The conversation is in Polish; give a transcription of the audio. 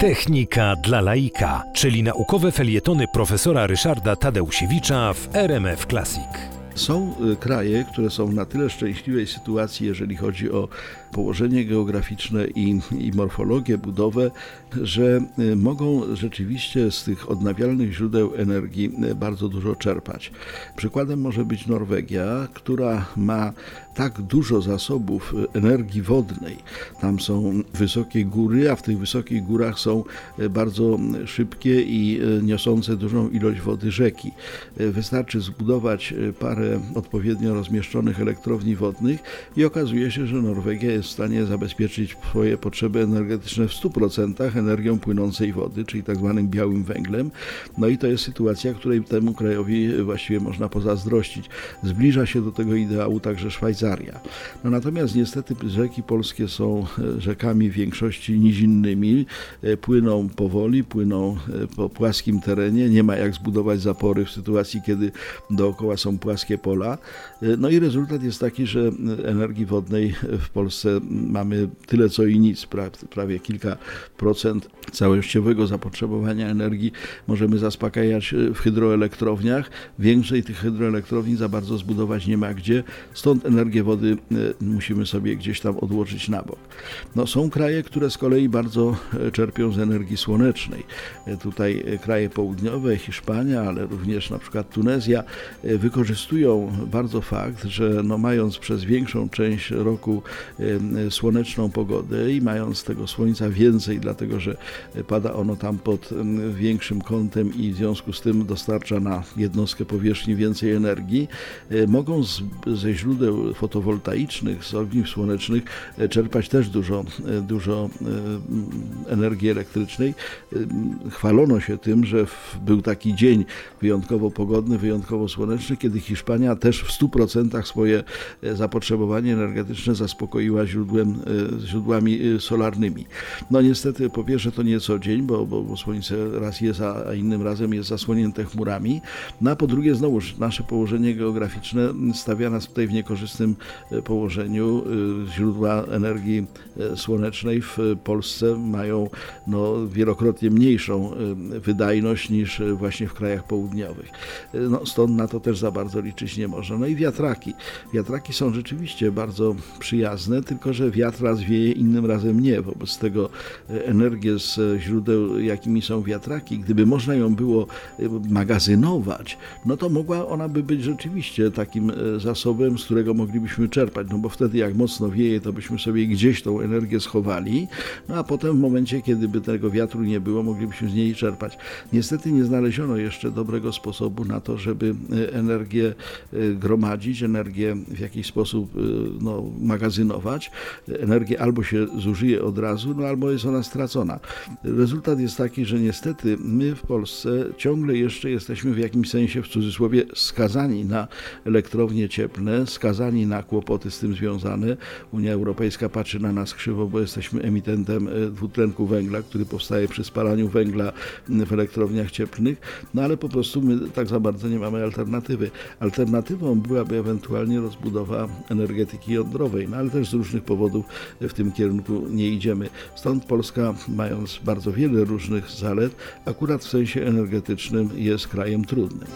Technika dla laika, czyli naukowe felietony profesora Ryszarda Tadeusiewicza w RMF Classic. Są y, kraje, które są na tyle szczęśliwej sytuacji, jeżeli chodzi o położenie geograficzne i, i morfologię, budowę, że y, mogą rzeczywiście z tych odnawialnych źródeł energii y, bardzo dużo czerpać. Przykładem może być Norwegia, która ma tak dużo zasobów energii wodnej. Tam są wysokie góry, a w tych wysokich górach są bardzo szybkie i niosące dużą ilość wody rzeki. Wystarczy zbudować parę parę odpowiednio rozmieszczonych elektrowni wodnych i okazuje się, że Norwegia jest w stanie zabezpieczyć swoje potrzeby energetyczne w 100% energią płynącej wody, czyli tak zwanym białym węglem. No i to jest sytuacja, której temu krajowi właściwie można pozazdrościć. Zbliża się do tego ideału także Szwajcaria. No natomiast niestety rzeki polskie są e, rzekami w większości nizinnymi, e, płyną powoli, płyną e, po płaskim terenie, nie ma jak zbudować zapory w sytuacji, kiedy dookoła są płaskie pola. No i rezultat jest taki, że energii wodnej w Polsce mamy tyle co i nic, prawie kilka procent całościowego zapotrzebowania energii możemy zaspokajać w hydroelektrowniach. Większej tych hydroelektrowni za bardzo zbudować nie ma gdzie, stąd wody e, musimy sobie gdzieś tam odłożyć na bok. No, są kraje, które z kolei bardzo e, czerpią z energii słonecznej. E, tutaj kraje południowe, Hiszpania, ale również na przykład Tunezja wykorzystują bardzo fakt, że no mając przez większą część roku słoneczną pogodę i mając tego słońca więcej, dlatego że pada ono tam pod większym kątem i w związku z tym dostarcza na jednostkę powierzchni więcej energii, mogą z, ze źródeł fotowoltaicznych, z ogniw słonecznych e, czerpać też dużo, e, dużo energii elektrycznej. Chwalono się tym, że był taki dzień wyjątkowo pogodny, wyjątkowo słoneczny, kiedy Hiszpania też w 100% swoje e, zapotrzebowanie energetyczne zaspokoiła źródłem, e, źródłami e, solarnymi. No niestety po pierwsze to nie co dzień, bo, bo, bo słońce raz jest, a innym razem jest zasłonięte chmurami. No a po drugie znowuż nasze położenie geograficzne stawia nas tutaj w niekorzystnym położeniu. Źródła energii słonecznej w Polsce mają no, wielokrotnie mniejszą wydajność niż właśnie w krajach południowych. No, stąd na to też za bardzo liczyć nie można. No i wiatraki. Wiatraki są rzeczywiście bardzo przyjazne, tylko że wiatr raz wieje, innym razem nie. Wobec tego e, energię z źródeł, jakimi są wiatraki, gdyby można ją było e, magazynować, no to mogła ona by być rzeczywiście takim e, zasobem, z którego moglibyśmy czerpać, no bo wtedy jak mocno wieje, to byśmy sobie gdzieś tą energię schowali, no a potem w momencie, kiedy by tego wiatru nie było, moglibyśmy z niej czerpać. Niestety nie znaleziono jeszcze dobrego sposobu na to, żeby energię Y, gromadzić, energię w jakiś sposób y, no, magazynować. Energię albo się zużyje od razu, no, albo jest ona stracona. Rezultat jest taki, że niestety my w Polsce ciągle jeszcze jesteśmy w jakimś sensie, w cudzysłowie, skazani na elektrownie cieplne, skazani na kłopoty z tym związane. Unia Europejska patrzy na nas krzywo, bo jesteśmy emitentem y, dwutlenku węgla, który powstaje przy spalaniu węgla w elektrowniach cieplnych, no ale po prostu my tak za bardzo nie mamy alternatywy. Alternatywą byłaby ewentualnie rozbudowa energetyki jądrowej, no ale też z różnych powodów w tym kierunku nie idziemy. Stąd Polska, mając bardzo wiele różnych zalet, akurat w sensie energetycznym jest krajem trudnym.